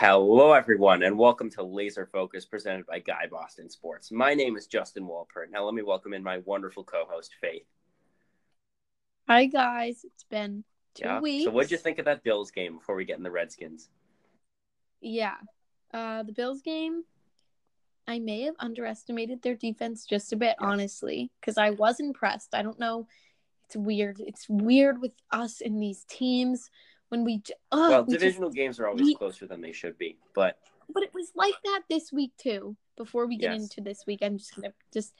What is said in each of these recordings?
Hello, everyone, and welcome to Laser Focus presented by Guy Boston Sports. My name is Justin Walpert. Now, let me welcome in my wonderful co host, Faith. Hi, guys. It's been two Yeah. weeks. So, what'd you think of that Bills game before we get in the Redskins? Yeah. Uh, the Bills game, I may have underestimated their defense just a bit, Yeah. honestly, because I was impressed. I don't know. It's weird. It's weird with us in these teams when we. Ugh, well, we just- divisional games are always we- closer than they should be, but but it was like that this week too. Before we get Yes. into this week, I'm just gonna just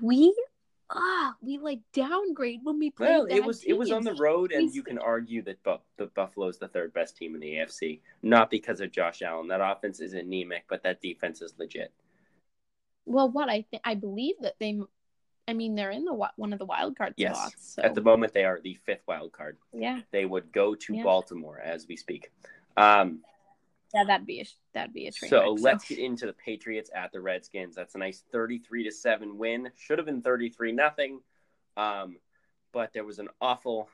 we ah we like downgrade when we play. well, it was it was on the road, and you can argue that Bu- the Buffalo's the third best team in the AFC, not because of Josh Allen. That offense is anemic, but that defense is legit. Well, what I think I believe that they, I mean, they're in the one of the wild card Yes. spots. So At the moment, they are the fifth wild card. yeah, They would go to Yeah. Baltimore as we speak. Um, yeah, that'd be a that'd be a train So wreck, let's get into the Patriots at the Redskins. That's a nice 33 to 7 win. Should have been 33 nothing. Um, but there was an awful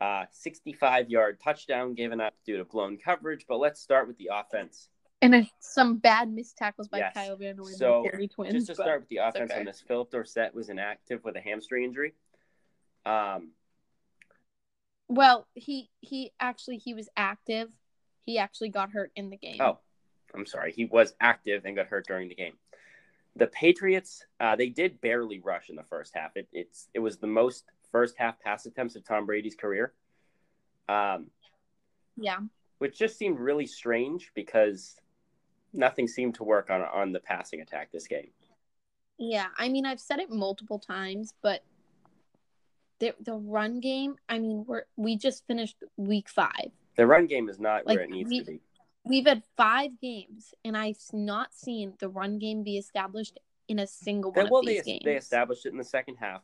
uh 65 yard touchdown given up due to blown coverage. But let's start with the offense. And uh, some bad missed tackles by Yes. Kyle Van Noy and So, the twins. Just to start with the offense okay. on this, Philip Dorsett was inactive with a hamstring injury. Um, well, he he actually he was active. He actually got hurt in the game. Oh, I'm sorry. He was active and got hurt during the game. The Patriots, uh, they did barely rush in the first half. It, it's it was the most first half pass attempts of Tom Brady's career, um, yeah, which just seemed really strange because nothing seemed to work on on the passing attack this game. yeah. I mean, I've said it multiple times, but the the run game. I mean, we're we just finished week five. The run game is not where it needs we- to be. We've had five games, and I've not seen the run game be established in a single one well, of they games. they established it in the second half,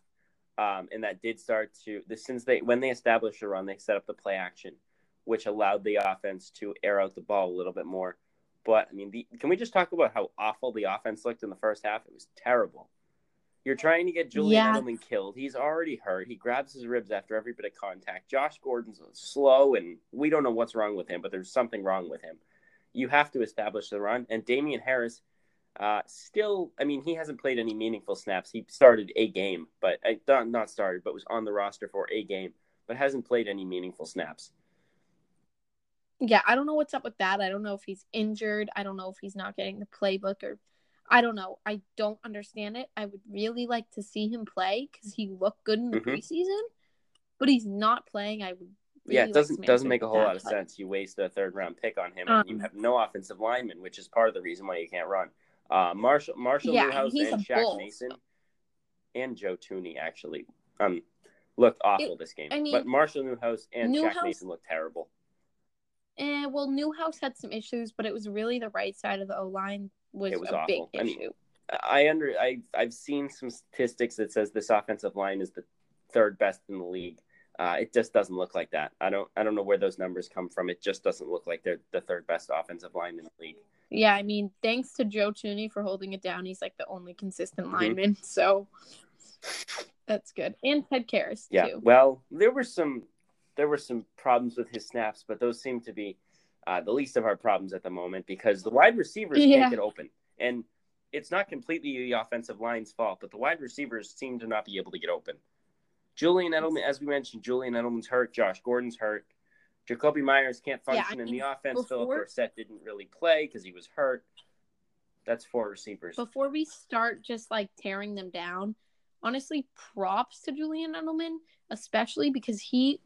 um, and that did start to the since they when they established the run, they set up the play action, which allowed the offense to air out the ball a little bit more. But I mean, the, can we just talk about how awful the offense looked in the first half? It was terrible. You're trying to get Julian Yeah. Edelman killed. He's already hurt. He grabs his ribs after every bit of contact. Josh Gordon's slow, and we don't know what's wrong with him, but there's something wrong with him. You have to establish the run. And Damien Harris, uh, still, I mean, he hasn't played any meaningful snaps. He started a game, but uh, not not started, but was on the roster for a game, but hasn't played any meaningful snaps. Yeah, I don't know what's up with that. I don't know if he's injured. I don't know if he's not getting the playbook or I don't know. I don't understand it. I would really like to see him play because he looked good in the Mhm. preseason, but he's not playing. I would. Really yeah, it doesn't some doesn't make a whole lot of but- sense. You waste a third round pick on him, and you Um, have no offensive lineman, which is part of the reason why you can't run. Uh, Marshall Marshall Yeah, Newhouse and a Shaq bull, Mason so- and Joe Thuney actually um looked awful It- this game. I mean, but Marshall Newhouse and Shaq Mason looked terrible. Eh, well, Newhouse had some issues, but it was really the right side of the O line was, was a big awful. I mean, issue. I under I I've seen some statistics that says this offensive line is the third best in the league. Uh, it just doesn't look like that. I don't I don't know where those numbers come from. It just doesn't look like they're the third best offensive line in the league. yeah, I mean, thanks to Joe Thuney for holding it down. He's like the only consistent Mhm. lineman, so that's good. And Ted Karras Yeah. too. Well, there were some there were some problems with his snaps, but those seem to be uh, the least of our problems at the moment because the wide receivers Yeah. can't get open, and it's not completely the offensive line's fault, but the wide receivers seem to not be able to get open. Julian Edelman, as we mentioned, Julian Edelman's hurt. Josh Gordon's hurt. Jakobi Meyers can't Yeah, I function in the offense. Philip Dorsett didn't really play because he was hurt. That's four receivers. before we start just like tearing them down, honestly, props to Julian Edelman, especially because he,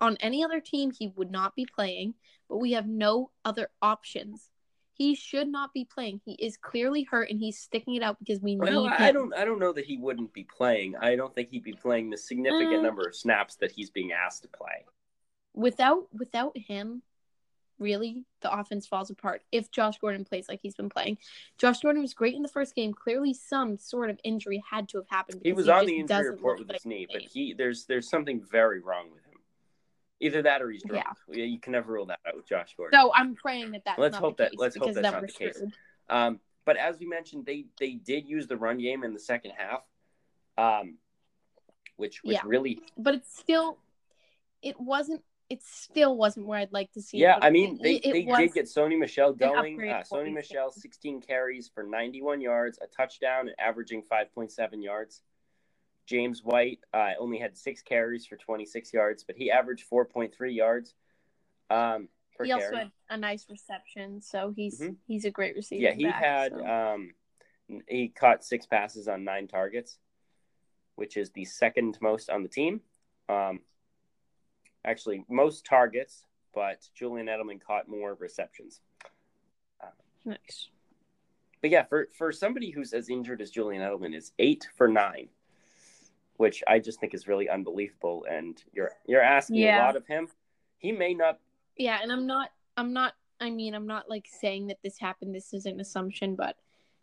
on any other team, he would not be playing, but we have no other options. He should not be playing. He is clearly hurt and he's sticking it out because we Well, need I don't. I don't know that he wouldn't be playing. I don't think he'd be playing the significant Uh, number of snaps that he's being asked to play. Without without him, really, the offense falls apart. If Josh Gordon plays like he's been playing, Josh Gordon was great in the first game. Clearly, some sort of injury had to have happened. He was on the injury report with his knee, but he there's there's something very wrong with him. Either that or he's drunk. Yeah. You can never rule that out with Josh Gordon. So I'm praying that that's Let's not hope the that- case let's hope that's not the case. Um, but as we mentioned, they they did use the run game in the second half, um, which which Yeah. really But it's still, it wasn't it still wasn't where I'd like to see. Yeah, it, I mean, they, it- it they was- did get Sony Michel going. Uh, Sony Michel, 16 carries for 91 yards, a touchdown, and averaging 5.7 yards. James White uh, only had six carries for 26 yards, but he averaged 4.3 yards um, per He also carry. had a nice reception, so he's Mhm. he's a great receiver. yeah, he back, had so. um, he caught six passes on nine targets, which is the second most on the team. Um, actually, most targets, but Julian Edelman caught more receptions. nice. But yeah, for for somebody who's as injured as Julian Edelman is eight for nine, which I just think is really unbelievable. And you're you're asking a lot of him. He may not. Yeah, and I'm not I'm not I mean, I'm not like saying that this happened. This is an assumption, but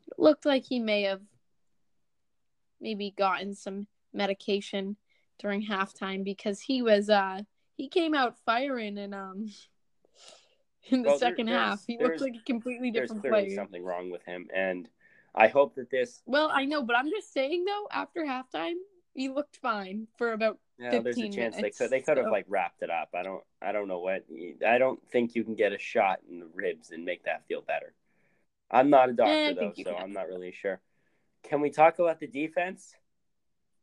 it looked like he may have maybe gotten some medication during halftime because he was uh he came out firing and um in the Well, second there's- half. He looked like a completely There's different clearly player. something wrong with him, and I hope that this. Well, I know, but I'm just saying though, after halftime, he looked fine for about yeah, there's a 15 chance they could they could have like wrapped it up. I don't I don't know what I don't think you can get a shot in the ribs and make that feel better. I'm not a doctor Eh, though, so can. I'm not really sure. Can we talk about the defense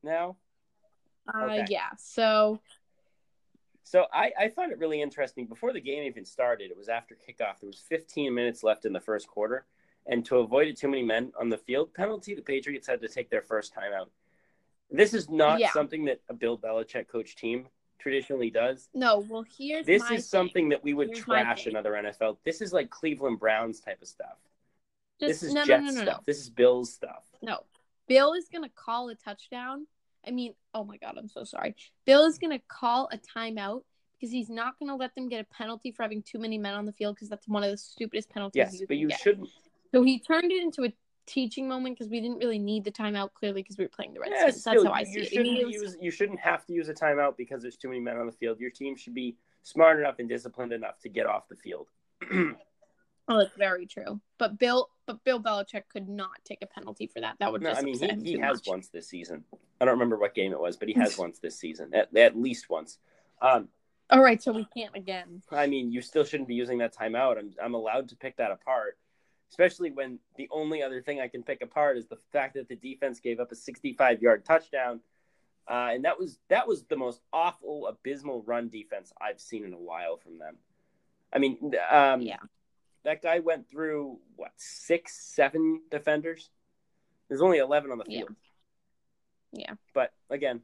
now? uh Okay. yeah. So So I, I found it really interesting. Before the game even started, it was after kickoff. There was 15 minutes left in the first quarter, and to avoid it too many men on the field penalty, the Patriots had to take their first timeout. This is not Yeah. something that a Bill Belichick coach team traditionally does. no, well here's This is thing. something that we would Here's trash another NFL. This is like Cleveland Browns type of stuff. Just, this is no, Jets no, no, stuff. This is Bills stuff. No. Bill is going to call a touchdown. I mean, oh my God, I'm so sorry. Bill is going to call a timeout because he's not going to let them get a penalty for having too many men on the field because that's one of the stupidest penalties Yes, you but you get. shouldn't. So he turned it into a teaching moment because we didn't really need the timeout clearly because we were playing the Yeah, Redskins. still, that's how I you see it. Shouldn't it was- use. You shouldn't have to use a timeout because there's too many men on the field. Your team should be smart enough and disciplined enough to get off the field. oh, that's very true. But Bill, but Bill Belichick could not take a penalty for that. That would No, just I mean he, he has much. once this season. I don't remember what game it was, but he has once this season, at, at least once. Um, All right, so we can't again. I mean, you still shouldn't be using that timeout. I'm I'm allowed to pick that apart, especially when the only other thing I can pick apart is the fact that the defense gave up a 65 yard touchdown, uh, and that was that was the most awful, abysmal run defense I've seen in a while from them. I mean, um, Yeah. that guy went through what six, seven defenders. There's only 11 on the field. Yeah. But again,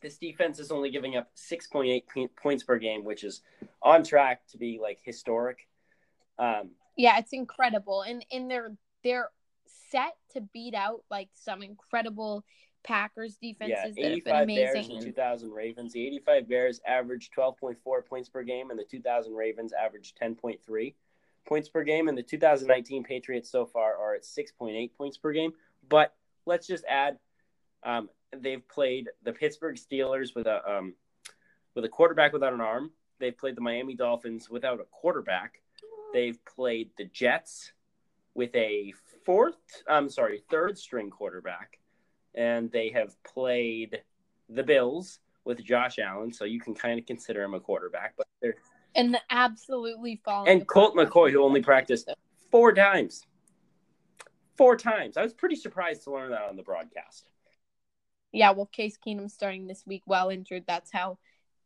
this defense is only giving up 6.8 points per game, which is on track to be like historic. Um, Yeah, it's incredible, and and they're they're set to beat out like some incredible Packers yeah, defenses that have been 85 Bears amazing. and and- 2,000 Ravens. The 85 Bears averaged 12.4 points per game, and the 2,000 Ravens averaged 10.3 points per game. And the 2019 Patriots so far are at 6.8 points per game. But let's just add, um, they've played the Pittsburgh Steelers with a um, with a quarterback without an arm. They've played the Miami Dolphins without a quarterback. They've played the Jets with a fourth, I'm sorry, third string quarterback. And they have played the Bills with Josh Allen, so you can kind of consider him a quarterback. But they're and the absolutely falling. and Colt McCoy, who only practiced four times. Four times. I was pretty surprised to learn that on the broadcast. Yeah, well, Case Keenum starting this week, well injured. That's how.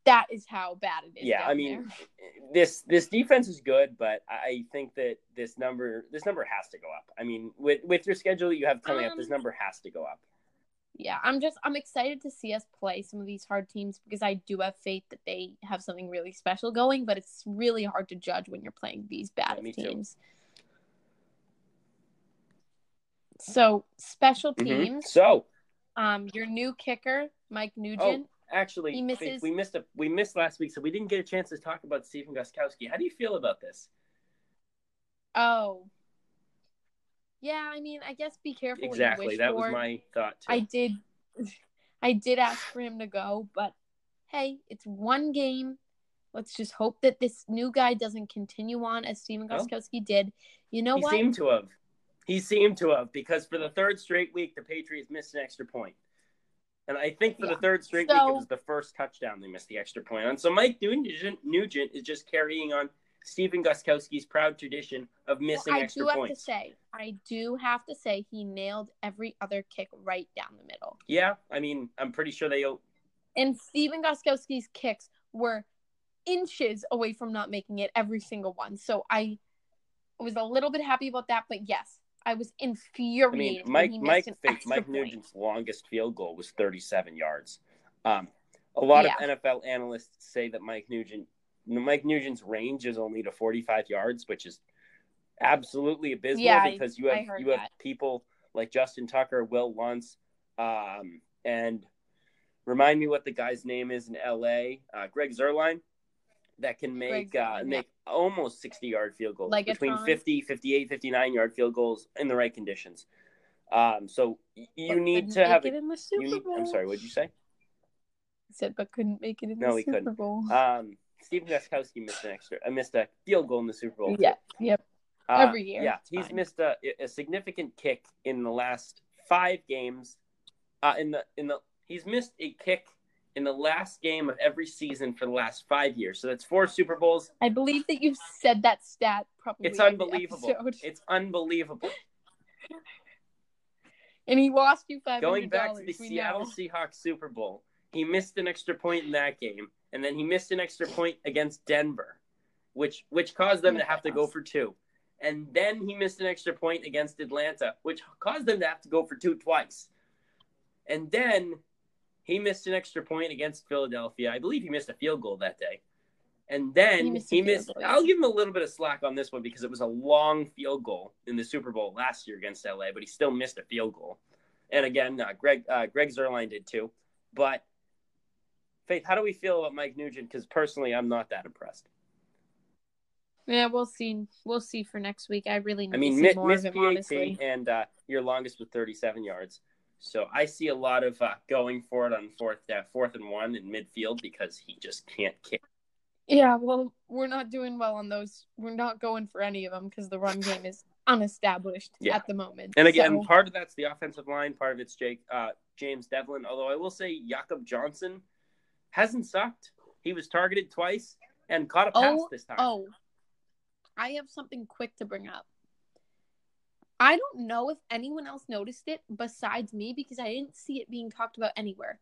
That is how bad it is. Yeah, I mean, there. this this defense is good, but I think that this number this number has to go up. I mean, with with your schedule you have coming up, this Um, number has to go up. yeah, I'm just I'm excited to see us play some of these hard teams because I do have faith that they have something really special going. But it's really hard to judge when you're playing these bad Yeah, me too. teams. So special Mhm. teams. So Um, your new kicker, Mike Nugent. Actually, He misses- we missed a we missed last week, so we didn't get a chance to talk about Stephen Gostkowski. How do you feel about this? Oh. Yeah, I mean, I guess be careful Exactly, that was my thought too. I did I did ask for him to go, but hey, it's one game. Let's just hope that this new guy doesn't continue on as Well, Gostkowski did. You know he what? He seemed to have. He seemed to have because for the third straight week, the Patriots missed an extra point. And I think for Yeah. the third straight week, it was the first touchdown they missed the extra point on. So Mike Nugent, Nugent is just carrying on Stephen Gostkowski's proud tradition of missing I extra points. I do have points. to say, I do have to say, he nailed every other kick right down the middle. Yeah, I mean, I'm pretty sure they. And Stephen Gostkowski's kicks were inches away from not making it every single one. So I was a little bit happy about that. But yes, I was infuriated. I mean, Mike Mike missed an Fake, extra Mike point. Nugent's longest field goal was 37 yards. Um, a lot Yeah. of NFL analysts say that Mike Nugent, Mike Nugent's range is only to 45 yards, which is absolutely abysmal Yeah, because you have you have people like Justin Tucker, Wil Lutz, um, and remind me what the guy's name is in LA, uh, Greg Zuerlein, that can make uh, make almost 60 yard field goals Like between ton. 50, 58, 59 yard field goals in the right conditions. Um, so you But need to have it a, in the Super need, Bowl. I'm sorry, what'd you say? I said, but couldn't make it in No, the he Super couldn't. Bowl. Um, Stephen Gostkowski missed an extra, uh, missed a field goal in the Super Bowl. yeah, yep. Uh, every year. Yeah, he's fine. missed a, a significant kick in the last five games. Uh, in the in the he's missed a kick in the last game of every season for the last five years. So that's four Super Bowls. I believe that you've said that stat probably. It's unbelievable. It's unbelievable. And he lost you five Going back to the Seattle know. Seahawks Super Bowl, he missed an extra point in that game, and then he missed an extra point against Denver, which which caused them to have to go for two. And then he missed an extra point against Atlanta, which caused them to have to go for two twice. And then he missed an extra point against Philadelphia. I believe he missed a field goal that day. And then He he missed missed. goal, yeah. I'll give him a little bit of slack on this one because it was a long field goal in the Super Bowl last year against LA, but he still missed a field goal. And again, uh, Greg uh, Greg Zuerlein did too. But Faith, how do we feel about Mike Nugent? Because personally, I'm not that impressed. Yeah, we'll see. We'll see for next week. I really need I mean, to see mi- more miss of him, honestly. and uh, your longest was 37 yards. So I see a lot of uh, going for it on fourth uh, fourth and one in midfield because he just can't kick. Yeah, well, we're not doing well on those. We're not going for any of them because the run game is unestablished Yeah. at the moment. And again, So- part of that's the offensive line, part of it's Jake uh, James Develin. Although I will say Jakob Johnson hasn't sucked. He was targeted twice and caught a pass Oh, this time. Oh, I have something quick to bring up. I don't know if anyone else noticed it besides me because I didn't see it being talked about anywhere.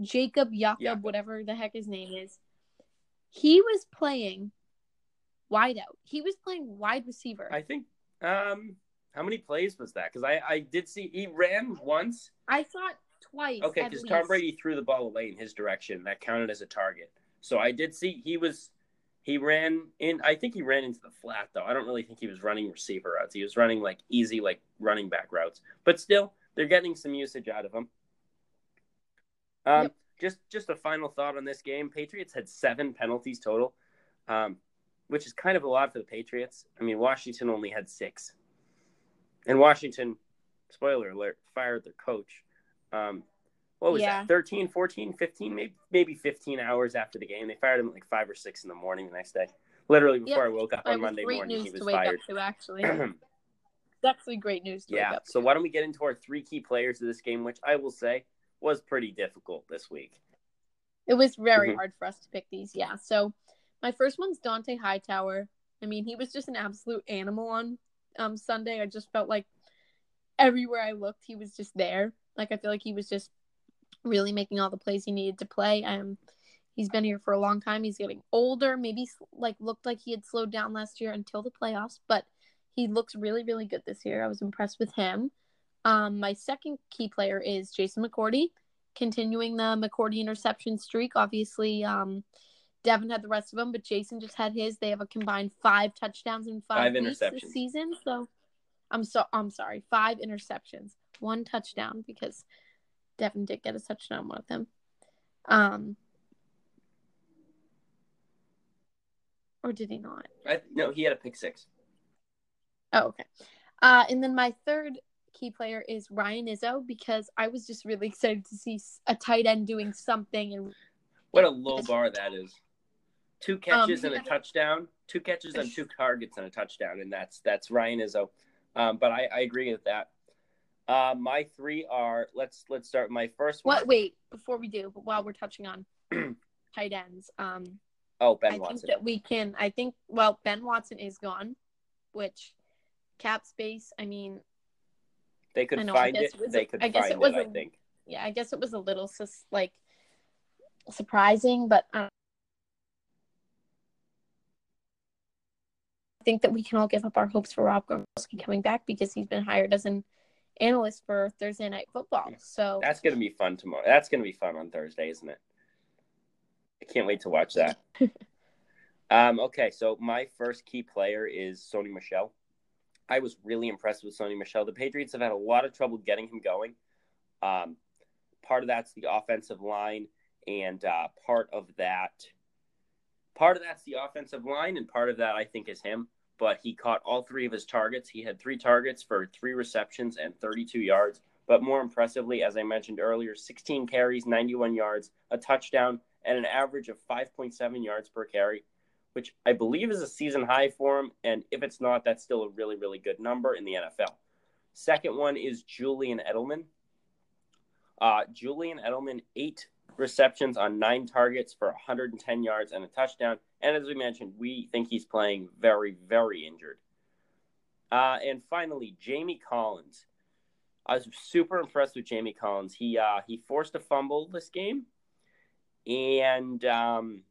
Jacob Jakob, Jakob. whatever the heck his name is, he was playing wide out. He was playing wide receiver. I think. Um, how many plays was that? Because I I did see he ran once. I thought twice. Okay, because Tom. Brady threw the ball away in his direction. That counted as a target. So I did see he was he ran in. I think he ran into the flat though. I don't really think he was running receiver routes. He was running like easy like running back routes. But still, they're getting some usage out of him. Um, Yep. just just a final thought on this game. Patriots had seven penalties total, um, which is kind of a lot for the Patriots. I mean, Washington only had six, and Washington, spoiler alert, fired their coach. Um, what was Yeah. that? 13, 14, 15, maybe maybe 15 hours after the game. They fired him at like five or six in the morning the next day. Literally before I woke up on Monday morning, he was to wake fired. up to. Actually, actually great news to yeah. wake up. So why don't we get into our three key players of this game, which I will say was pretty difficult this week. It was very Mhm. hard for us to pick these. Yeah. So my first one's Dont'a Hightower. I mean, he was just an absolute animal on um Sunday. I just felt like everywhere I looked, he was just there. Like I feel like he was just really making all the plays he needed to play. Um, he's been here for a long time. He's getting older. Maybe like looked like he had slowed down last year until the playoffs, but he looks really, really good this year. I was impressed with him. Um, my second key player is Jason McCourty continuing the McCourty interception streak. Obviously, um, Devin had the rest of them, but Jason just had his. They have a combined five touchdowns in five, Five weeks this season. So, I'm so I'm sorry, five interceptions, one touchdown because Devin did get a touchdown with him. Um, or did he not? I, no, he had a pick six. Oh, okay. Uh, and then my third key player is Ryan Izzo because I was just really excited to see a tight end doing something. And What a low bar that is. Two catches Um, and a touchdown. Two catches on two targets and a touchdown, and that's that's Ryan Izzo. Um, but I, I agree with that. Uh, my three are let's let's start my first one. What? Wait, before we do, while we're touching on tight ends, um, Oh, Ben I Watson. think that we can. I think well, Ben Watson is gone, which cap space. I mean, They could know, find it. it they a- could I guess find it was I a- think. yeah, I guess it was a little sus- like surprising, but um, I think that we can all give up our hopes for Rob Gronkowski coming back because he's been hired as an analyst for Thursday Night Football. So That's gonna be fun tomorrow. That's gonna be fun on Thursday, isn't it? I can't wait to watch that. um, okay, so my first key player is Sony Michel. I was really impressed with Sony Michel. The Patriots have had a lot of trouble getting him going. Um, part of that's the offensive line, and uh, part of that, part of that's the offensive line, and part of that I think is him. But he caught all three of his targets. He had three targets for three receptions and 32 yards. But more impressively, as I mentioned earlier, 16 carries, 91 yards, a touchdown, and an average of 5.7 yards per carry, which I believe is a season high for him. And if it's not, that's still a really, really good number in the NFL. Second one is Julian Edelman. Uh, Julian Edelman, eight receptions on nine targets for 110 yards and a touchdown. And as we mentioned, we think he's playing very, very injured. Uh, and finally, Jamie Collins. I was super impressed with Jamie Collins. He uh, he forced a fumble this game, and um,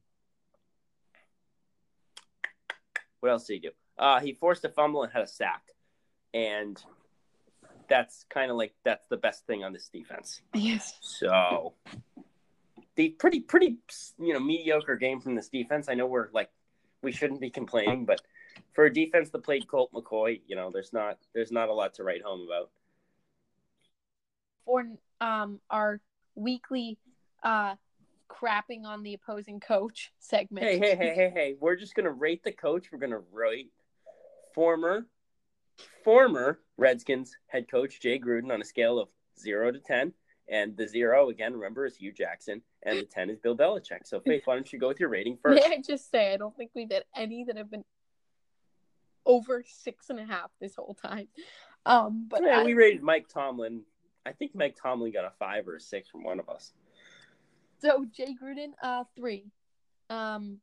what else did he do? Uh, he forced a fumble and had a sack, and that's kind of like that's the best thing on this defense. yes, So the pretty pretty you know mediocre game from this defense. I know we're like we shouldn't be complaining, but for a defense that played Colt McCoy, you know, there's not there's not a lot to write home about. for um our weekly uh crapping on the opposing coach segment. Hey, hey, hey, hey, hey! We're just gonna rate the coach. We're gonna rate former former Redskins head coach Jay Gruden on a scale of zero to ten. And the zero again, remember, is Hue Jackson, and the ten is Bill Belichick. So, Faith, why don't you go with your rating first? May I just say, I don't think we've had any that have been over six and a half this whole time. Um, but yeah, I- we rated Mike Tomlin. I think Mike Tomlin got a five or a six from one of us. so Jay Gruden, uh, three. Um,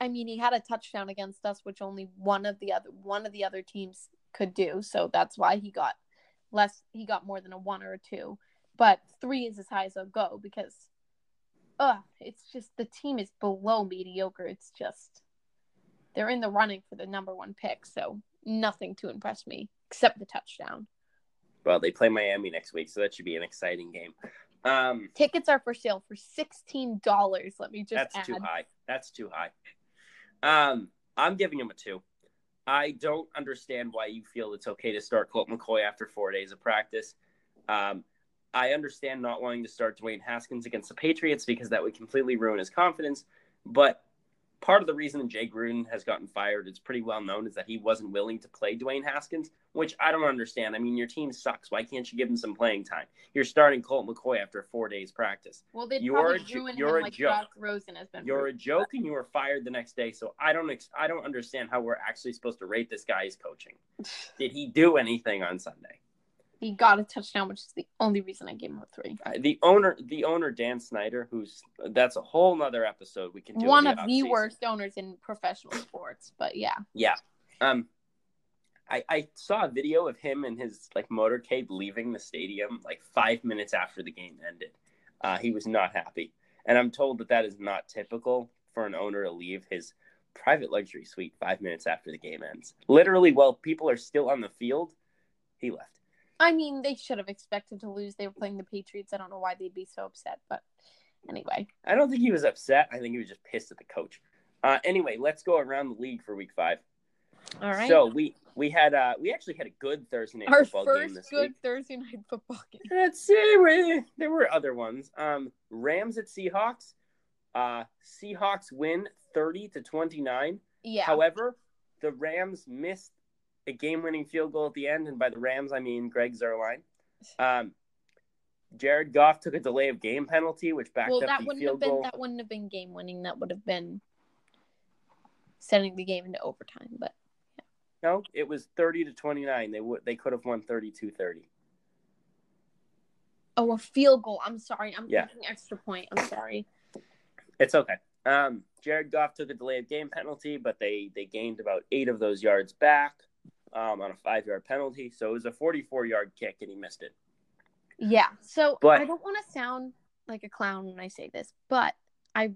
I mean, he had a touchdown against us, which only one of the other one of the other teams could do. So that's why he got less. He got more than a one or a two. But three is as high as I'll go because, uh, it's just the team is below mediocre. It's just they're in the running for the number one pick. So nothing to impress me except the touchdown. Well, they play Miami next week, so that should be an exciting game. Um, Tickets are for sale for sixteen dollars. Let me just that's add. too high. That's too high. Um, I'm giving him a two. I don't understand why you feel it's okay to start Colt McCoy after four days of practice. Um, I understand not wanting to start Dwayne Haskins against the Patriots because that would completely ruin his confidence. But part of the reason Jay Gruden has gotten fired, it's pretty well known, is that he wasn't willing to play Dwayne Haskins, which I don't understand. I mean, your team sucks. Why can't you give him some playing time? You're starting Colt McCoy after four days practice. Well, they'd You're a jo- you're a like joke. Josh Rosen has been. You're a ruined. joke, and you were fired the next day. So I don't, ex- I don't understand how we're actually supposed to rate this guy's coaching. Did he do anything on Sunday? He got a touchdown, which is the only reason I gave him a three. Uh, the owner, the owner Dan Snyder, who's that's a whole nother episode we can do. One of the off-season. worst owners in professional sports, but yeah. Yeah. Um, I I saw a video of him and his like motorcade leaving the stadium like five minutes after the game ended. Uh, he was not happy, and I'm told that that is not typical for an owner to leave his private luxury suite five minutes after the game ends. Literally, while people are still on the field, he left. I mean, they should have expected to lose. They were playing the Patriots. I don't know why they'd be so upset, but anyway. I don't think he was upset. I think he was just pissed at the coach. Uh, anyway, let's go around the league for week five. All right. So we we had uh we actually had a good Thursday night Our football game first this good week. Thursday night football game. Let's see. we- There were other ones. Um, Rams at Seahawks. Uh, Seahawks win thirty to twenty nine. Yeah. However, the Rams missed a game winning field goal at the end, and by the Rams I mean Greg Zuerlein. Um, Jared Goff took a delay of game penalty, which backed well, up that the wouldn't have field been goal. that wouldn't have been game winning. That would have been sending the game into overtime. But No, it was 30 to 29. They would they could have won 32-30. Oh, a field goal. I'm sorry. I'm Yeah. thinking extra point. I'm sorry. It's okay. Um, Jared Goff took a delay of game penalty, but they they gained about eight of those yards back um, on a five yard penalty. So it was a 44 yard kick, and he missed it. Yeah. So But- I don't want to sound like a clown when I say this, but I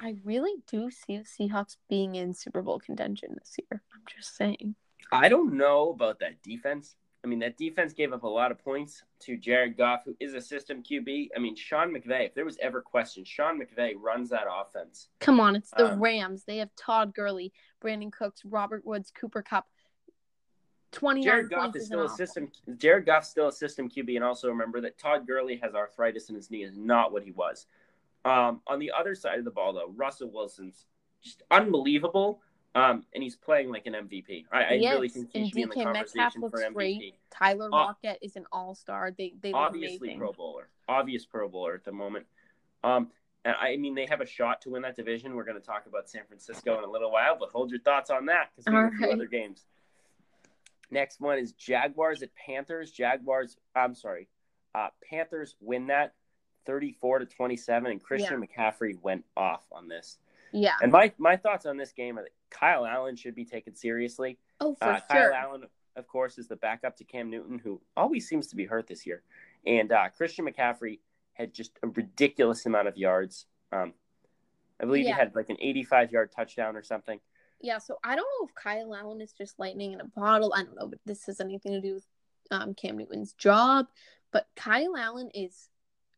I really do see the Seahawks being in Super Bowl contention this year. I'm just saying. I don't know about that defense. I mean, that defense gave up a lot of points to Jared Goff, who is a system QB. I mean, Sean McVay, if there was ever question, Sean McVay runs that offense. Come on, it's the Um, Rams. They have Todd Gurley, Brandin Cooks, Robert Woods, Cooper Kupp. 29 Jared Goff is still a system. Jared Goff's still a system QB, and also remember that Todd Gurley has arthritis in his knee, is not what he was. Um, on the other side of the ball, though, Russell Wilson's just unbelievable, um, and he's playing like an MVP. I, I really think he should be in the DK Metcalf conversation looks for MVP. great. Tyler Uh, Lockett is an all-star. They they Obviously. Pro Bowler, obvious Pro Bowler at the moment. Um, and I mean, they have a shot to win that division. We're going to talk about San Francisco in a little while, but hold your thoughts on that because we have a few other games. Next one is Jaguars at Panthers. Jaguars, I'm sorry, uh, Panthers win that 34 to 27, and Christian McCaffrey went off on this. Yeah. And my, my thoughts on this game are that Kyle Allen should be taken seriously. Oh, for Uh, sure. Kyle Allen, of course, is the backup to Cam Newton, who always seems to be hurt this year. And uh, Christian McCaffrey had just a ridiculous amount of yards. Um, I believe Yeah. he had like an 85 yard touchdown or something. Yeah, so I don't know if Kyle Allen is just lightning in a bottle. I don't know, but this has anything to do with um, Cam Newton's job. But Kyle Allen is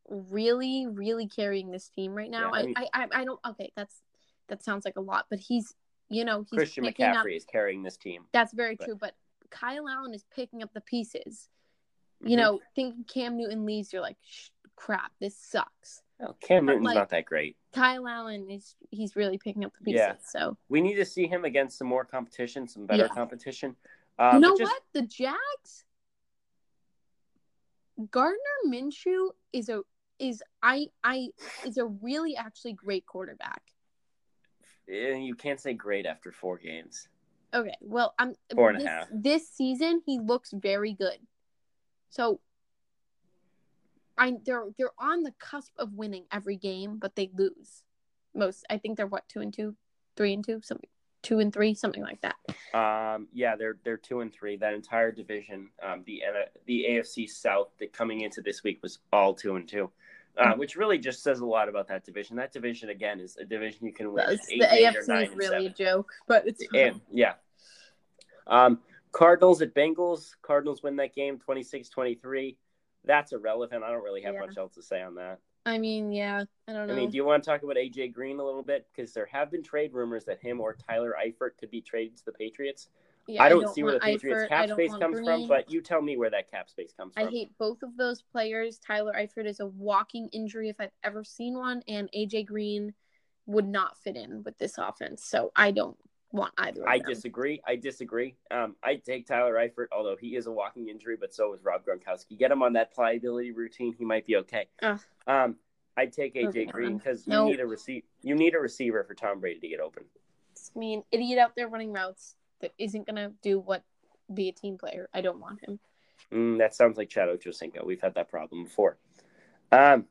really, really carrying this team right now. Yeah, I I, mean- I, I, I don't. Okay, that's that sounds like a lot, but he's, you know, he's Christian McCaffrey up. is carrying this team. That's very but- true, but Kyle Allen is picking up the pieces. You Mhm. know, thinking Cam Newton leaves, you're like, crap, this sucks. Well, Cam Newton's like- not that great. Kyle Allen is he's really picking up the pieces. Yeah. So We need to see him against some more competition, some better Yeah. competition. Um, you know just- what? The Jags, Gardner Minshew is a is I I is a really actually great quarterback. eh, You can't say great after four games. Okay, well I'm Four and a half. This season he looks very good. So I they're they're on the cusp of winning every game, but they lose most. I think they're what two and two, three and two, something two and three, something like that. Um, yeah, they're they're two and three. That entire division, um, the the AFC South, that coming into this week was all two and two, uh, which really just says a lot about that division. That division again is a division you can win. Eight, the eight, AFC is really a joke, but it's And yeah, um, Cardinals at Bengals. Cardinals win that game 26-23. That's irrelevant. I don't really have Yeah. much else to say on that. I mean, yeah, I don't know. I mean, do you want to talk about AJ Green a little bit? Because there have been trade rumors that him or Tyler Eifert could be traded to the Patriots. Yeah, I don't, see where the Patriots Eifert, cap space comes from, but you tell me where that cap space comes I from. I hate both of those players. Tyler Eifert is a walking injury if I've ever seen one, and AJ Green would not fit in with this offense. So I don't want either. Of I them. disagree. I disagree. Um, I take Tyler Eifert, although he is a walking injury, but so is Rob Gronkowski. Get him on that pliability routine; he might be okay. Um, I take AJ Moving Green because you Nope. need a receive. You need a receiver for Tom Brady to get open. I mean, idiot out there running routes that isn't gonna do what be a team player. I don't want him. Mm, that sounds like Chad Ochocinco. We've had that problem before. Um,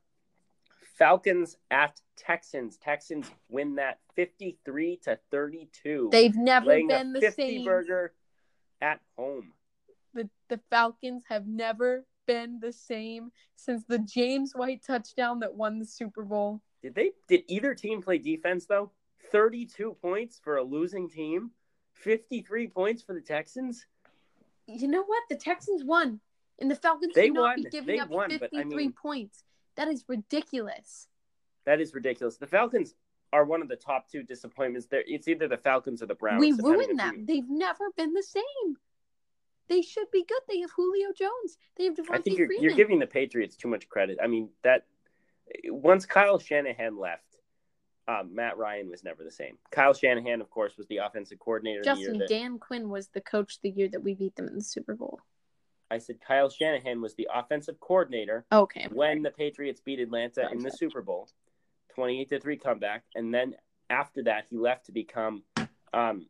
Falcons at Texans. Texans win that fifty-three to thirty-two. They've never been the fifty same. burger at home. The the Falcons have never been the same since the James White touchdown that won the Super Bowl. Did they? Did either team play defense though? Thirty-two points for a losing team. Fifty-three points for the Texans. you know what? The Texans won, and the Falcons They should not be won. giving They up won, but I 53 mean- points. That is ridiculous. That is ridiculous. The Falcons are one of the top two disappointments. There, it's either the Falcons or the Browns. we ruined them. They've never been the same. They should be good. They have Julio Jones. They have Devonta I think you're Freeman. you're giving the Patriots too much credit. I mean that once Kyle Shanahan left, um, Matt Ryan was never the same. Kyle Shanahan, of course, was the offensive coordinator. the year Justin that, Dan Quinn was the coach the year that we beat them in the Super Bowl. I said Kyle Shanahan was the offensive coordinator Okay. When the Patriots beat Atlanta in the. Super Bowl, twenty-eight to three comeback, and then after that he left to become um,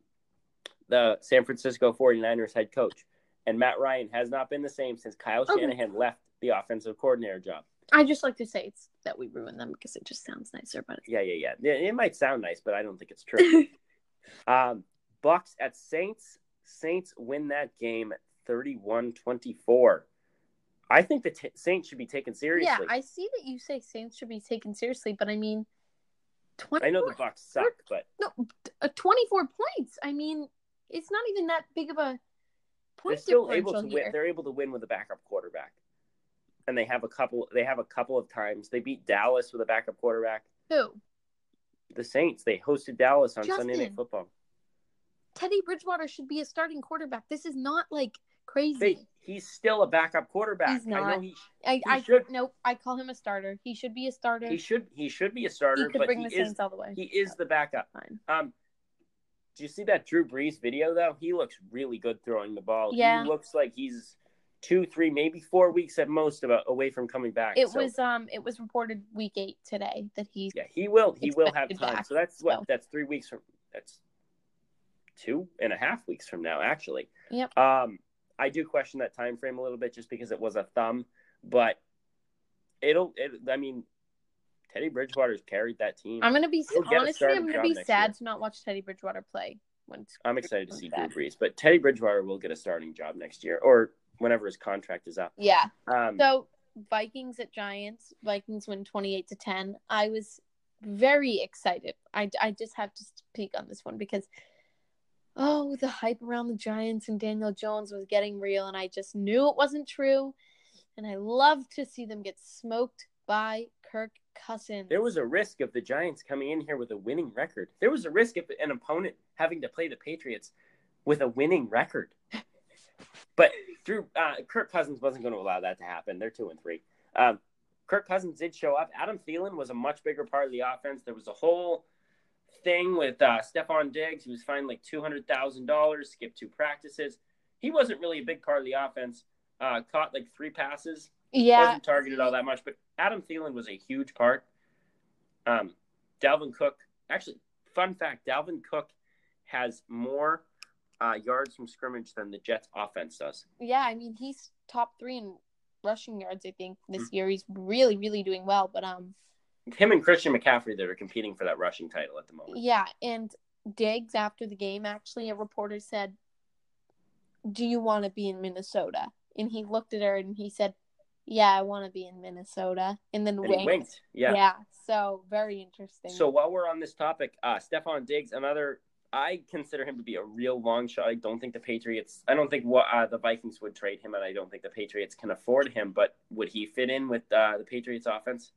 the San Francisco 49ers head coach. And Matt Ryan has not been the same since Kyle Okay. Shanahan left the offensive coordinator job. I just like to say it's that we ruin them because it just sounds nicer, but Yeah, yeah, yeah. It, it might sound nice, but I don't think it's true. um, Bucks at Saints. Saints win that game 31-24. I think the t- Saints should be taken seriously. yeah, I see that you say Saints should be taken seriously, but I mean, 24, I know the Bucks suck, but no, uh, 24 points. I mean, it's not even that big of a they're point still able to win. They're able to win with a backup quarterback, and they have a couple. They have a couple of times they beat Dallas with a backup quarterback. Who? The Saints they hosted Dallas on Sunday Night Football. Teddy Bridgewater should be a starting quarterback. This is not like crazy. They, he's still a backup quarterback. He's I know not. he I, he I should- nope. I call him a starter. He should be a starter. he He, should he should be a starter, could but bring he the is Saints all the way. he is the backup. Fine. Um, do you see that Drew Brees video though? He looks really good throwing the ball. Yeah. he looks like he's two, three, maybe four weeks at most about away from coming back. It So, was um it was reported week eight today that he yeah, he will he will have time. back, so that's what so. that's three weeks from that's two and a half weeks from now actually. Yep. Um, I do question that time frame a little bit just because it was a thumb, but it'll it. I mean, Teddy Bridgewater's carried that team. I'm gonna be honestly I'm gonna be sad year. to not watch Teddy Bridgewater play when I'm excited to see Drew. Brees, but Teddy Bridgewater will get a starting job next year or whenever his contract is up. Yeah. Um, So Vikings at Giants. Vikings win 28 to 10. I was very excited. I, I just have to speak on this one because oh, the hype around the Giants and Daniel Jones was getting real and I just knew it wasn't true. And I love to see them get smoked by Kirk Cousins. there was a risk of the Giants coming in here with a winning record. There was a risk of an opponent having to play the Patriots with a winning record. But Drew uh, Kirk Cousins wasn't going to allow that to happen. They're two and three. Um, Kirk Cousins did show up. Adam Thielen was a much bigger part of the offense. There was a whole thing with uh, Stefon Diggs. He was fined like two hundred thousand dollars, skipped two practices. He wasn't really a big part of the offense. Uh, caught like three passes. yeah. wasn't targeted all that much, but Adam Thielen was a huge part. Um, Dalvin Cook, actually, fun fact: Dalvin Cook has more uh, yards from scrimmage than the Jets' offense does. Yeah, I mean he's top three in rushing yards, I think, this Mm-hmm. year. He's really, really doing well. But um Him and Christian McCaffrey that are competing for that rushing title at the moment. Yeah, and Diggs after the game, actually, a reporter said, "Do you want to be in Minnesota?" And he looked at her and he said, "Yeah, I want to be in Minnesota." And then And winked. winked. Yeah. Yeah. So very interesting. So while we're on this topic, uh, Stefon Diggs, another. I consider him to be a real long shot. I don't think the Patriots. I don't think what uh, the Vikings would trade him, and I don't think the Patriots can afford him. But would he fit in with uh, the Patriots' offense?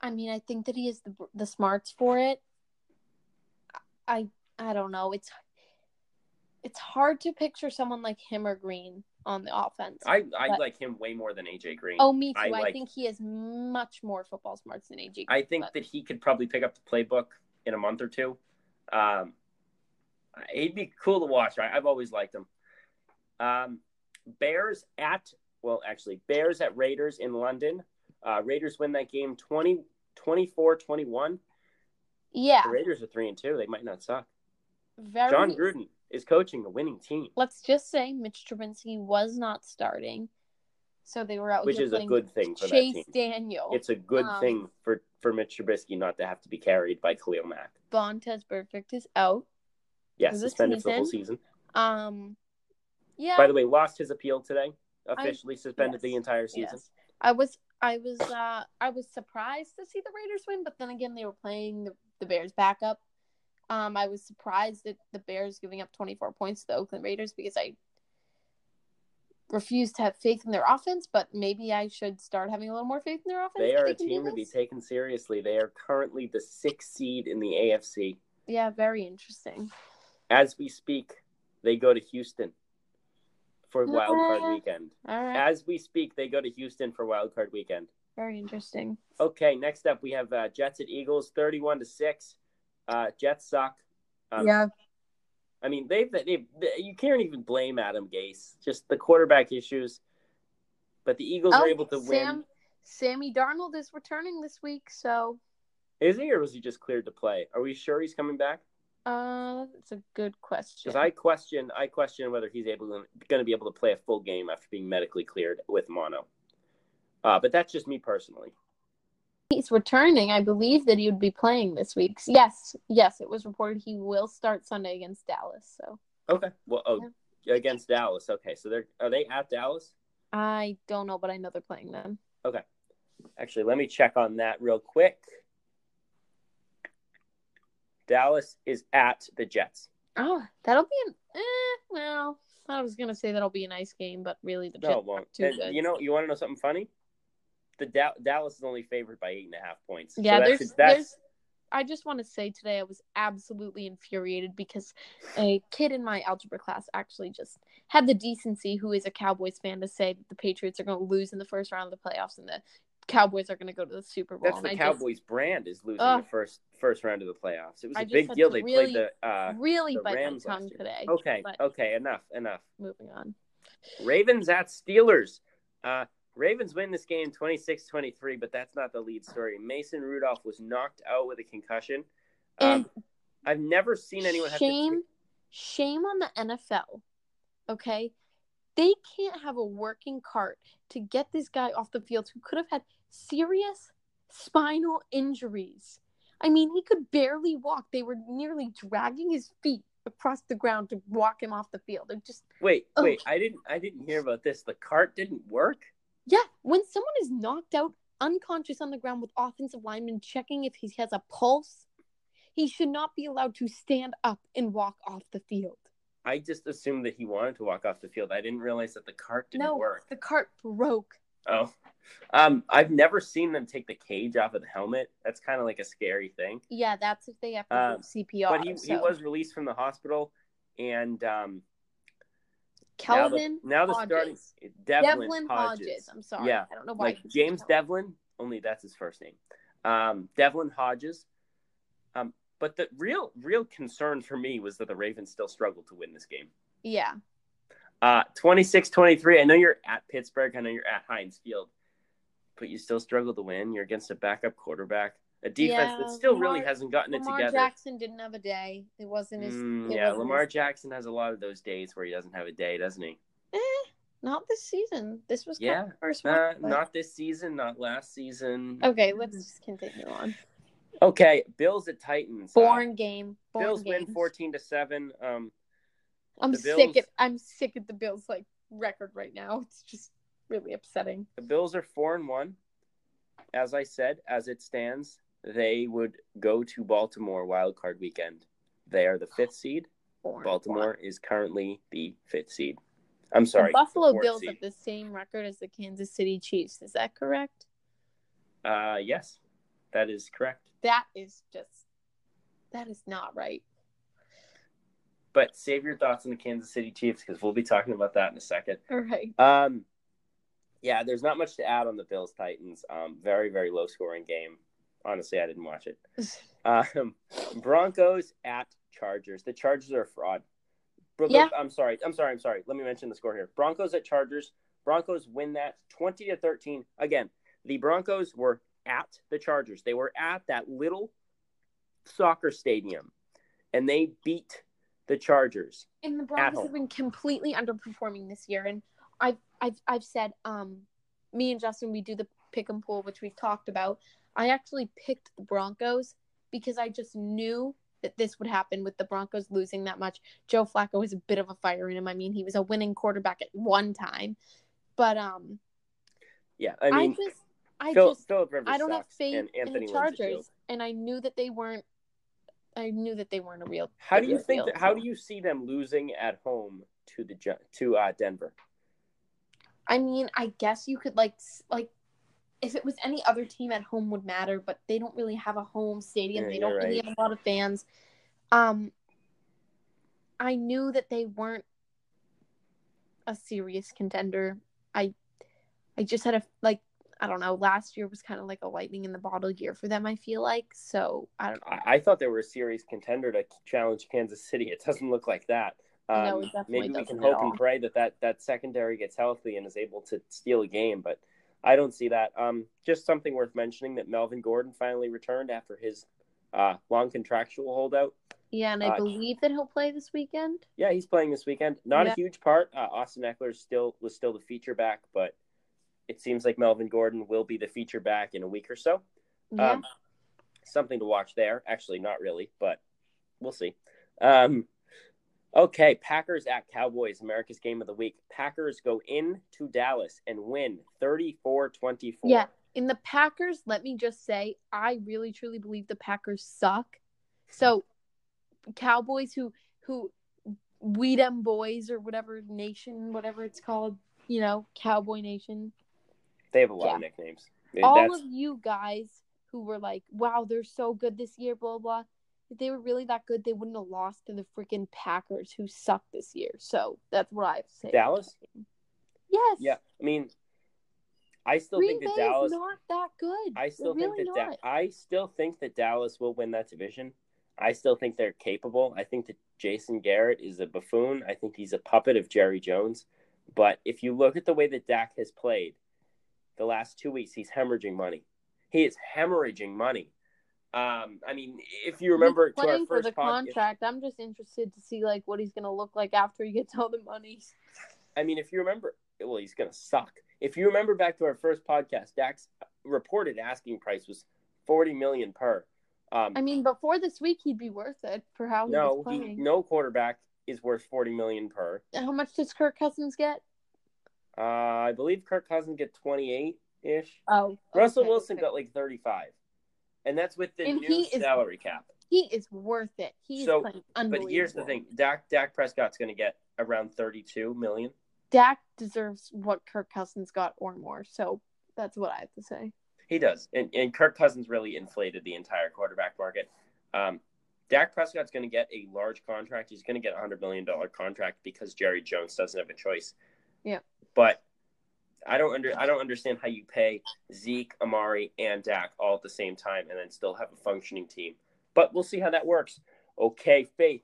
I mean, I think that he has the the smarts for it. I I don't know. It's it's hard to picture someone like him or Green on the offense. I, I But- like him way more than AJ Green. oh, me too. I I, like- think he has much more football smarts than AJ. I think but- that he could probably pick up the playbook in a month or two. Um, he'd be cool to watch. I, I've always liked him. Um, Bears at well, actually, Bears at Raiders in London. Uh, Raiders win that game 20, 24-21. yeah, The Raiders are three and two. They might not suck. very. Jon Gruden is coaching a winning team, Let's just say Mitch Trubisky was not starting, so they were out which is a good thing for Chase that team. Daniel. It's a good Um, thing for for Mitch Trubisky not to have to be carried by Khalil Mack. Vontaze Burfict is out. Yes, the suspended for the whole season. Um, yeah. By the way, lost his appeal today. Officially suspended the entire season. Yes. I was I was uh I was surprised to see the Raiders win, but then again they were playing the, the Bears backup. Um I was surprised at the Bears giving up 24 points to the Oakland Raiders because I refuse to have faith in their offense, but maybe I should start having a little more faith in their offense. They that are a team to be taken seriously. They are currently the sixth seed in the AFC. Yeah, very interesting. As we speak, they go to Houston for wild card weekend. All right. As we speak, they go to Houston for wild card weekend. Very interesting. Okay, next up we have uh, Jets at Eagles, thirty-one to six. Uh, Jets suck. Um, yeah. I mean, they've, they you can't even blame Adam Gase. Just the quarterback issues. But the Eagles Oh, were able to Sam win. Sammy Darnold is returning this week, so Is he, or was he just cleared to play? Are we sure he's coming back? Uh, that's a good question. Because I question, I question whether he's able to, going to be able to play a full game after being medically cleared with mono. Uh, but that's just me personally. He's returning. I believe that he would be playing this week. Yes, yes, it was reported he will start Sunday against Dallas. So Okay. Well, oh, against Dallas. Okay, so they're are they at Dallas? I don't know, but I know they're playing them. Okay. Actually, let me check on that real quick. Dallas is at the Jets. Oh, that'll be an. Eh, well, I was gonna say that'll be a nice game, but really the Jets No, too And good. you know, you want to know something funny? The da- Dallas is only favored by eight and a half points. So Yeah, that's, there's, that's there's. I just want to say today I was absolutely infuriated because a kid in my algebra class actually just had the decency, who is a Cowboys fan, to say that the Patriots are going to lose in the first round of the playoffs and the Cowboys are going to go to the Super Bowl. that's the Cowboys brand is losing Ugh. the first first round of the playoffs. It was I a big deal. They really- played the uh, really the Rams my tongue today. Okay, okay, enough, enough. moving on. Ravens at Steelers. Uh, Ravens win this game 26-23, but that's not the lead story. Mason Rudolph was knocked out with a concussion. And Um, I've never seen anyone have to shame, shame on the NFL. Okay, they can't have a working cart to get this guy off the field who could have had serious spinal injuries. I mean, he could barely walk. They were nearly dragging his feet across the ground to walk him off the field. It just Wait, Oh. wait, I didn't I didn't hear about this. The cart didn't work? yeah, when someone is knocked out unconscious on the ground with offensive linemen checking if he has a pulse, he should not be allowed to stand up and walk off the field. I just assumed that he wanted to walk off the field. I didn't realize that the cart didn't no, work. the cart broke. Oh. Um, I've never seen them take the cage off of the helmet. That's kind of like a scary thing. Yeah, that's if they have to Um, do CPR. But he, he was released from the hospital, and um, Kelvin now the, now the Hodges. starting Devlin, Devlin Hodges. Hodges. I'm sorry. Yeah, I don't know why. like James Develin, only that's his first name. Um, Devlin Hodges. But the real real concern for me was that the Ravens still struggled to win this game. Yeah. Uh, 26-23. I know you're at Pittsburgh. I know you're at Heinz Field, but you still struggle to win. You're against a backup quarterback, a defense Yeah, that still really hasn't gotten Lamar it together. Lamar Jackson didn't have a day. It wasn't his. Mm, it yeah, wasn't Lamar his- Jackson has a lot of those days where he doesn't have a day, doesn't he? Eh, not this season. This was kind Yeah, first one. But- not this season, not last season. Okay, let's just continue on. Okay, Bills at Titans. Uh, Boring game. Bills win fourteen to seven. Um, I'm the sick at. I'm sick at the Bills like record right now. It's just really upsetting. the Bills are four and one. As I said, as it stands, they would go to Baltimore wild card weekend. They are the fifth seed. Boring. Baltimore is currently the fifth seed. I'm sorry. The Buffalo fourth Bills seed. have the same record as the Kansas City Chiefs. Is that correct? Uh, yes, that is correct. That is just. That is not right. But save your thoughts on the Kansas City Chiefs because we'll be talking about that in a second. All right. Um, yeah, there's not much to add on the Bills Titans. Um, very very low scoring game. Honestly, I didn't watch it. Um, Broncos at Chargers. The Chargers are a fraud. Bro- Yeah. I'm sorry. I'm sorry. I'm sorry. Let me mention the score here. Broncos at Chargers. Broncos win that 20 to 13. Again, the Broncos were at the Chargers. They were at that little soccer stadium and they beat the Chargers. And the Broncos have been completely underperforming this year. And I've I've I've said, um, me and Justin, we do the pick and pool, which we've talked about. I actually picked the Broncos because I just knew that this would happen with the Broncos losing that much. Joe Flacco has a bit of a fire in him. I mean, he was a winning quarterback at one time, but um, Yeah, I I, mean, just I Phil, just Philip Rivers I don't have faith and in Anthony the Chargers, and I knew that they weren't. I knew that they weren't a real. How do you think? That, how do you see them losing at home to the to uh, Denver? I mean, I guess you could like like if it was any other team at home would matter, but they don't really have a home stadium. Yeah, they don't you're really have a lot of fans. Um I knew that they weren't a serious contender. I I just had a like I don't know, last year was kind of like a lightning in the bottle year for them, I feel like. So, I don't know. I, thought they were a serious contender to challenge Kansas City. It doesn't look like that. Um, No, it definitely maybe we can hope and pray that, that that secondary gets healthy and is able to steal a game, but I don't see that. Um, just something worth mentioning that Melvin Gordon finally returned after his uh, long contractual holdout. Yeah, and I Uh, believe that he'll play this weekend. Yeah, he's playing this weekend. Not Yeah. a huge part. Uh, Austin Ekeler still was still the feature back, but it seems like Melvin Gordon will be the feature back in a week or so. Yeah. Um, something to watch there. Actually, not really, but we'll see. Um, okay, Packers at Cowboys, America's game of the week. Packers go in to Dallas and win 34 24. Yeah. In the Packers, let me just say, I really truly believe the Packers suck. So Cowboys who who we them boys or whatever nation, whatever it's called, you know, Cowboy Nation. They have a lot Yeah. of nicknames. All That's, of you guys who were like, Wow, they're so good this year, blah blah. If they were really that good, they wouldn't have lost to the freaking Packers who suck this year. So that's what I have to say. Dallas? Yes. Yeah, I mean, I still Green think Bay that Dallas. is not that good. I still They're think really that da- I still think that Dallas will win that division. I still think they're capable. I think that Jason Garrett is a buffoon. I think he's a puppet of Jerry Jones. But if you look at the way that Dak has played the last two weeks, he's hemorrhaging money. He is hemorrhaging money. Um, I mean, if you remember He's to our playing for first the contract. I'm just interested to see like what he's gonna look like after he gets all the money. I mean, if you remember, well, he's going to suck. If you remember back to our first podcast, Dak's reported asking price was forty million per. Um, I mean, before this week, he'd be worth it for how he no, was he, no quarterback is worth forty million per. How much does Kirk Cousins get? Uh, I believe Kirk Cousins get twenty eight ish. Oh, Russell okay, Wilson got like thirty five, and that's with the And new is- salary cap. He is worth it. He's So, playing But here's the thing: Dak Dak Prescott's going to get around thirty two million. Dak deserves what Kirk Cousins got or more. So that's what I have to say. He does, and, and Kirk Cousins really inflated the entire quarterback market. Um, Dak Prescott's going to get a large contract. He's going to get a hundred million dollar contract because Jerry Jones doesn't have a choice. Yeah. But I don't under I don't understand how you pay Zeke, Amari, and Dak all at the same time and then still have a functioning team. But we'll see how that works. Okay, Faith.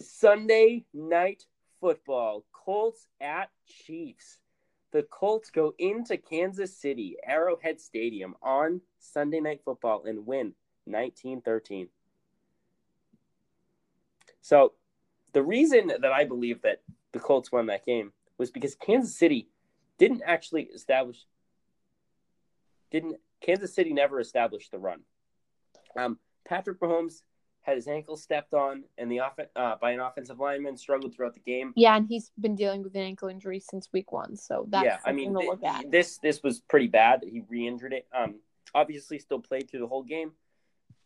Sunday night football. Colts at Chiefs. The Colts go into Kansas City, Arrowhead Stadium on Sunday Night Football and win 1913. So, the reason that I believe that the Colts won that game was because Kansas City didn't actually establish, didn't, Kansas City never established the run. Um, Patrick Mahomes had his ankle stepped on and the off, uh, by an offensive lineman, struggled throughout the game. Yeah, and he's been dealing with an ankle injury since week one. So that's yeah, I mean, to th- look at. this this was pretty bad. He re-injured it. Um, obviously, still played through the whole game.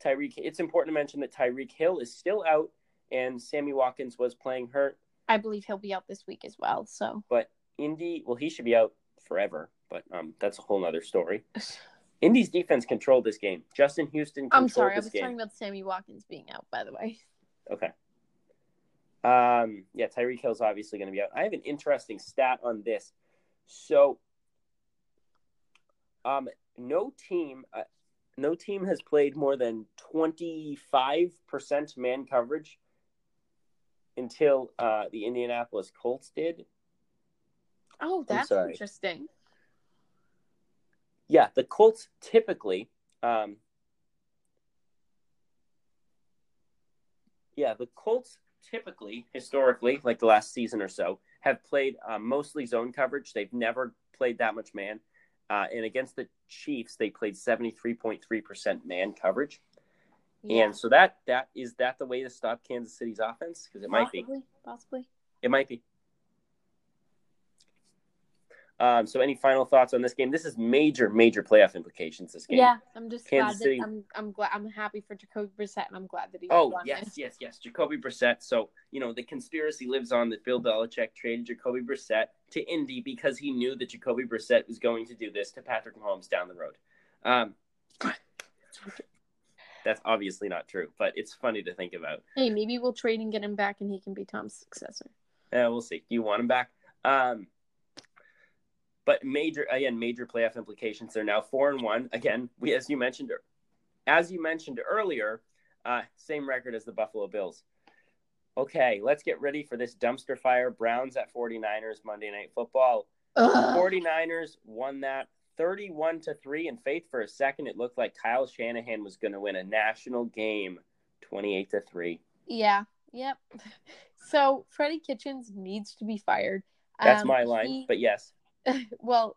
Tyreek. It's important to mention that Tyreek Hill is still out, and Sammy Watkins was playing hurt. I believe he'll be out this week as well. So But Indy, well, he should be out forever. But um, that's a whole nother story. Indy's defense controlled this game. Justin Houston controlled I'm sorry, I was game. talking about Sammy Watkins being out. By the way, Okay. Um, yeah, Tyreek Hill's obviously going to be out. I have an interesting stat on this. So, um, no team, uh, no team has played more than twenty five percent man coverage until uh, the Indianapolis Colts did. oh, that's interesting. Yeah, the Colts typically, um, yeah, the Colts typically, historically, like the last season or so, have played uh, mostly zone coverage. They've never played that much man. Uh, and against the Chiefs, they played 73.3% man coverage. Yeah, And so that that is that the way to stop Kansas City's offense? Because it might be. possibly, possibly. It might be. Um, so, any final thoughts on this game? This is major, major playoff implications. This game. Yeah, I'm just Kansas glad City- that I'm I'm glad I'm happy for Jacoby Brissett and I'm glad that he Oh yes, this. yes, yes. Jacoby Brissett. So you know the conspiracy lives on that Bill Belichick traded Jacoby Brissett to Indy because he knew that Jacoby Brissett was going to do this to Patrick Mahomes down the road. Um, that's obviously not true, but it's funny to think about. Hey, maybe we'll trade and get him back and he can be Tom's successor. Yeah, we'll see. Do you want him back? Um, but major again, major playoff implications. They're now four and one. Again, we as you mentioned, as you mentioned earlier, uh, same record as the Buffalo Bills. Okay, let's get ready for this dumpster fire. Browns at 49ers Monday Night Football. Ugh. 49ers won that 31 to 3 and faith for a second it looked like Kyle Shanahan was going to win a national game 28 to 3. Yeah. Yep. So Freddie Kitchens needs to be fired. That's Um, my line, he- but yes. well,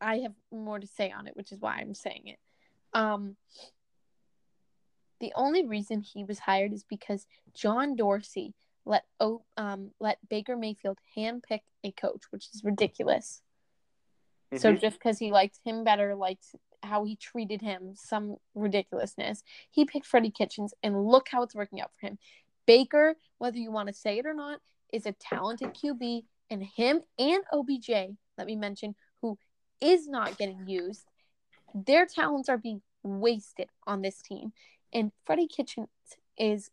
I have more to say on it, which is why I'm saying it. Um, the only reason he was hired is because John Dorsey let um let Baker Mayfield handpick a coach, which is ridiculous. So Mhm. just because he liked him better, liked how he treated him, some ridiculousness, he picked Freddie Kitchens, and look how it's working out for him. Baker, whether you want to say it or not, is a talented QB, and him and OBJ, let me mention, who is not getting used, their talents are being wasted on this team. And Freddie Kitchens is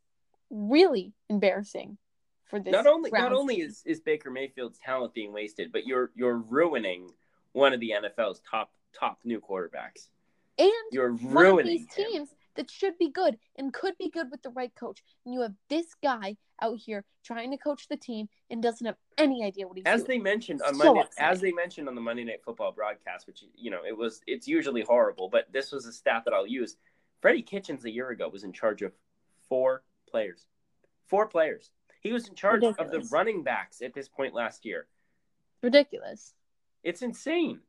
really embarrassing for this. not only not only is, is Baker Mayfield's talent being wasted, but you're you're ruining one of the NFL's top top new quarterbacks. and You're ruining these teams that should be good and could be good with the right coach. And you have this guy out here trying to coach the team and doesn't have any idea what he's As doing. they mentioned on So Monday, upsetting. as they mentioned on the Monday Night Football broadcast, which you know it was it's usually horrible, but this was a stat that I'll use. Freddie Kitchens a year ago was in charge of four players, four players. He was in charge of the running backs at this point last year. Ridiculous. It's insane.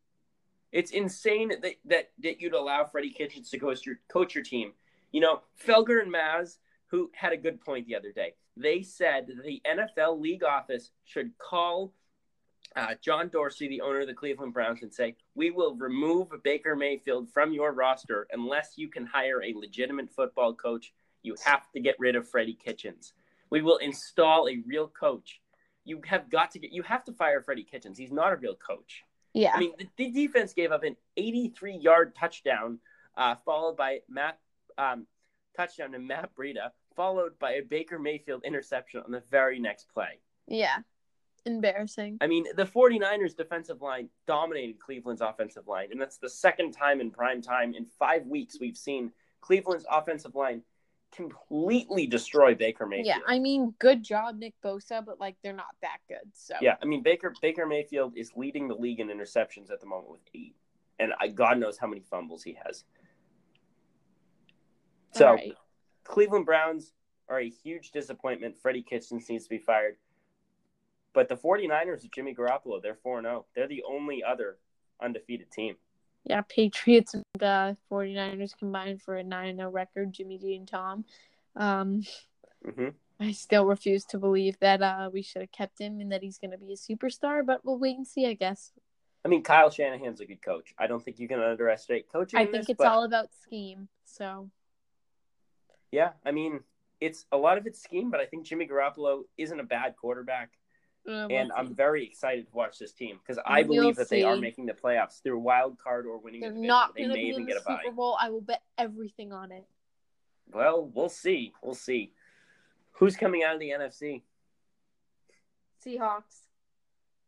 It's insane that, that that you'd allow Freddie Kitchens to coach your coach your team. You know, Felger and Maz, who had a good point the other day, they said that the NFL league office should call uh, John Dorsey, the owner of the Cleveland Browns, and say, "We will remove Baker Mayfield from your roster unless you can hire a legitimate football coach. You have to get rid of Freddie Kitchens. We will install a real coach. You have got to get. You have to fire Freddie Kitchens. He's not a real coach." Yeah. I mean, the, the defense gave up an 83 yard touchdown, uh, followed by Matt um, touchdown to Matt Breida, followed by a Baker Mayfield interception on the very next play. yeah. Embarrassing. I mean, the 49ers defensive line dominated Cleveland's offensive line, and that's the second time in prime time in five weeks we've seen Cleveland's offensive line completely destroy Baker Mayfield. Yeah. I mean, good job, Nick Bosa, but like they're not that good. So Yeah, I mean Baker Baker Mayfield is leading the league in interceptions at the moment with eight, and I, God knows how many fumbles he has. So right. Cleveland Browns are a huge disappointment. Freddie Kitchens needs to be fired, but the 49ers of Jimmy Garoppolo, they're 4 0. They're the only other undefeated team. Yeah, Patriots and uh, 49ers combined for a 9 0 record, Jimmy G and Tom. Um, hmm I still refuse to believe that uh, we should have kept him and that he's going to be a superstar, but we'll wait and see, I guess. I mean, Kyle Shanahan's a good coach. I don't think you can underestimate coaching. I think this, it's but- all about scheme. So, Yeah, I mean, it's a lot of it's scheme, but I think Jimmy Garoppolo isn't a bad quarterback. Uh, we'll and. I'm very excited to watch this team because I We'll believe that they are making the playoffs through wild card or winning. They're a not They going to may be even in get the a bye. Super Bowl. I will bet everything on it. Well, we'll see. We'll see. Who's coming out of the NFC? Seahawks.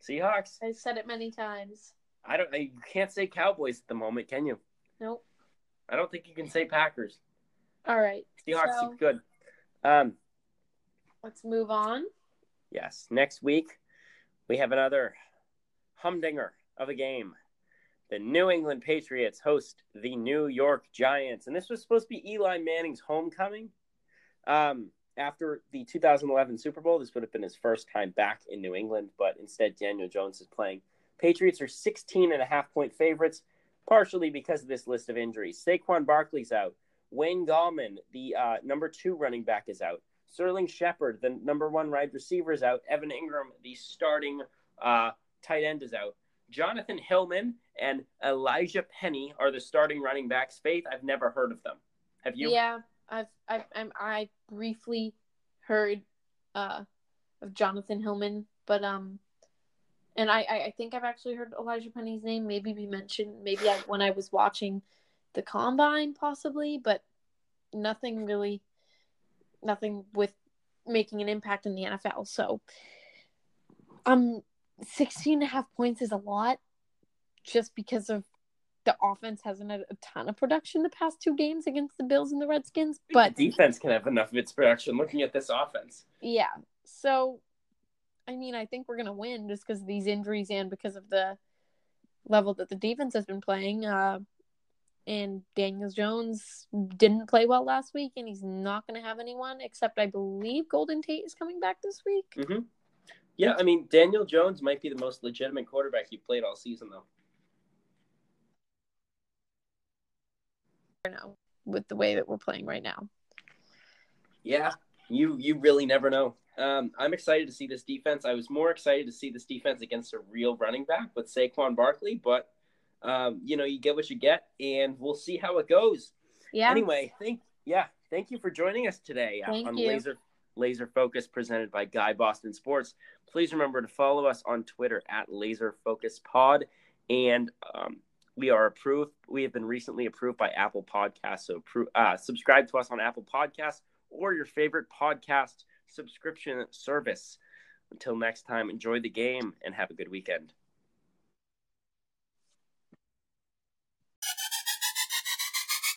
Seahawks. I've said it many times. I don't. You can't say Cowboys at the moment, can you? Nope. I don't think you can say Packers. All right. Seahawks So- good. Um. Let's move on. Yes. Next week, we have another humdinger of a game. The New England Patriots host the New York Giants, and this was supposed to be Eli Manning's homecoming. Um, after the 2011 Super Bowl, this would have been his first time back in New England, but instead Daniel Jones is playing. Patriots are 16 and a half point favorites, partially because of this list of injuries. Saquon Barkley's out. Wayne Gallman, the uh, number two running back, is out. Sterling Shepard, the number one wide receiver, is out. Evan Engram, the starting uh, tight end, is out. Jonathan Hilliman and Elijhaa Penny are the starting running backs. Faith, I've never heard of them. Have you? Yeah, I've I've I'm, I briefly heard uh of Jonathan Hilliman, but um, and I I think I've actually heard Elijhaa Penny's name maybe be mentioned maybe I, when I was watching the combine possibly, but nothing really, nothing with making an impact in the NFL. So, um, 16 and a half points is a lot, just because of the offense hasn't had a ton of production the past two games against the Bills and the Redskins. But the defense can have enough of its production. Looking at this offense, yeah, so I mean, I think we're gonna win just because of these injuries and because of the level that the defense has been playing. Uh, and Daniel Jones didn't play well last week, and he's not going to have anyone except I believe Golden Tate is coming back this week. Mm-hmm. Yeah, I mean Daniel Jones might be the most legitimate quarterback you played all season, though. know with the way that we're playing right now. Yeah, you you really never know. Um, I'm excited to see this defense. I was more excited to see this defense against a real running back with Saquon Barkley, but um, you know, you get what you get, and we'll see how it goes. Yeah. Anyway, thank yeah, thank you for joining us today thank on you. Laser Laser Focus presented by Guy Boston Sports. Please remember to follow us on Twitter at Laser Focus Pod, and um, we are approved. We have been recently approved by Apple Podcasts, so uh, subscribe to us on Apple Podcasts or your favorite podcast subscription service. Until next time, enjoy the game and have a good weekend.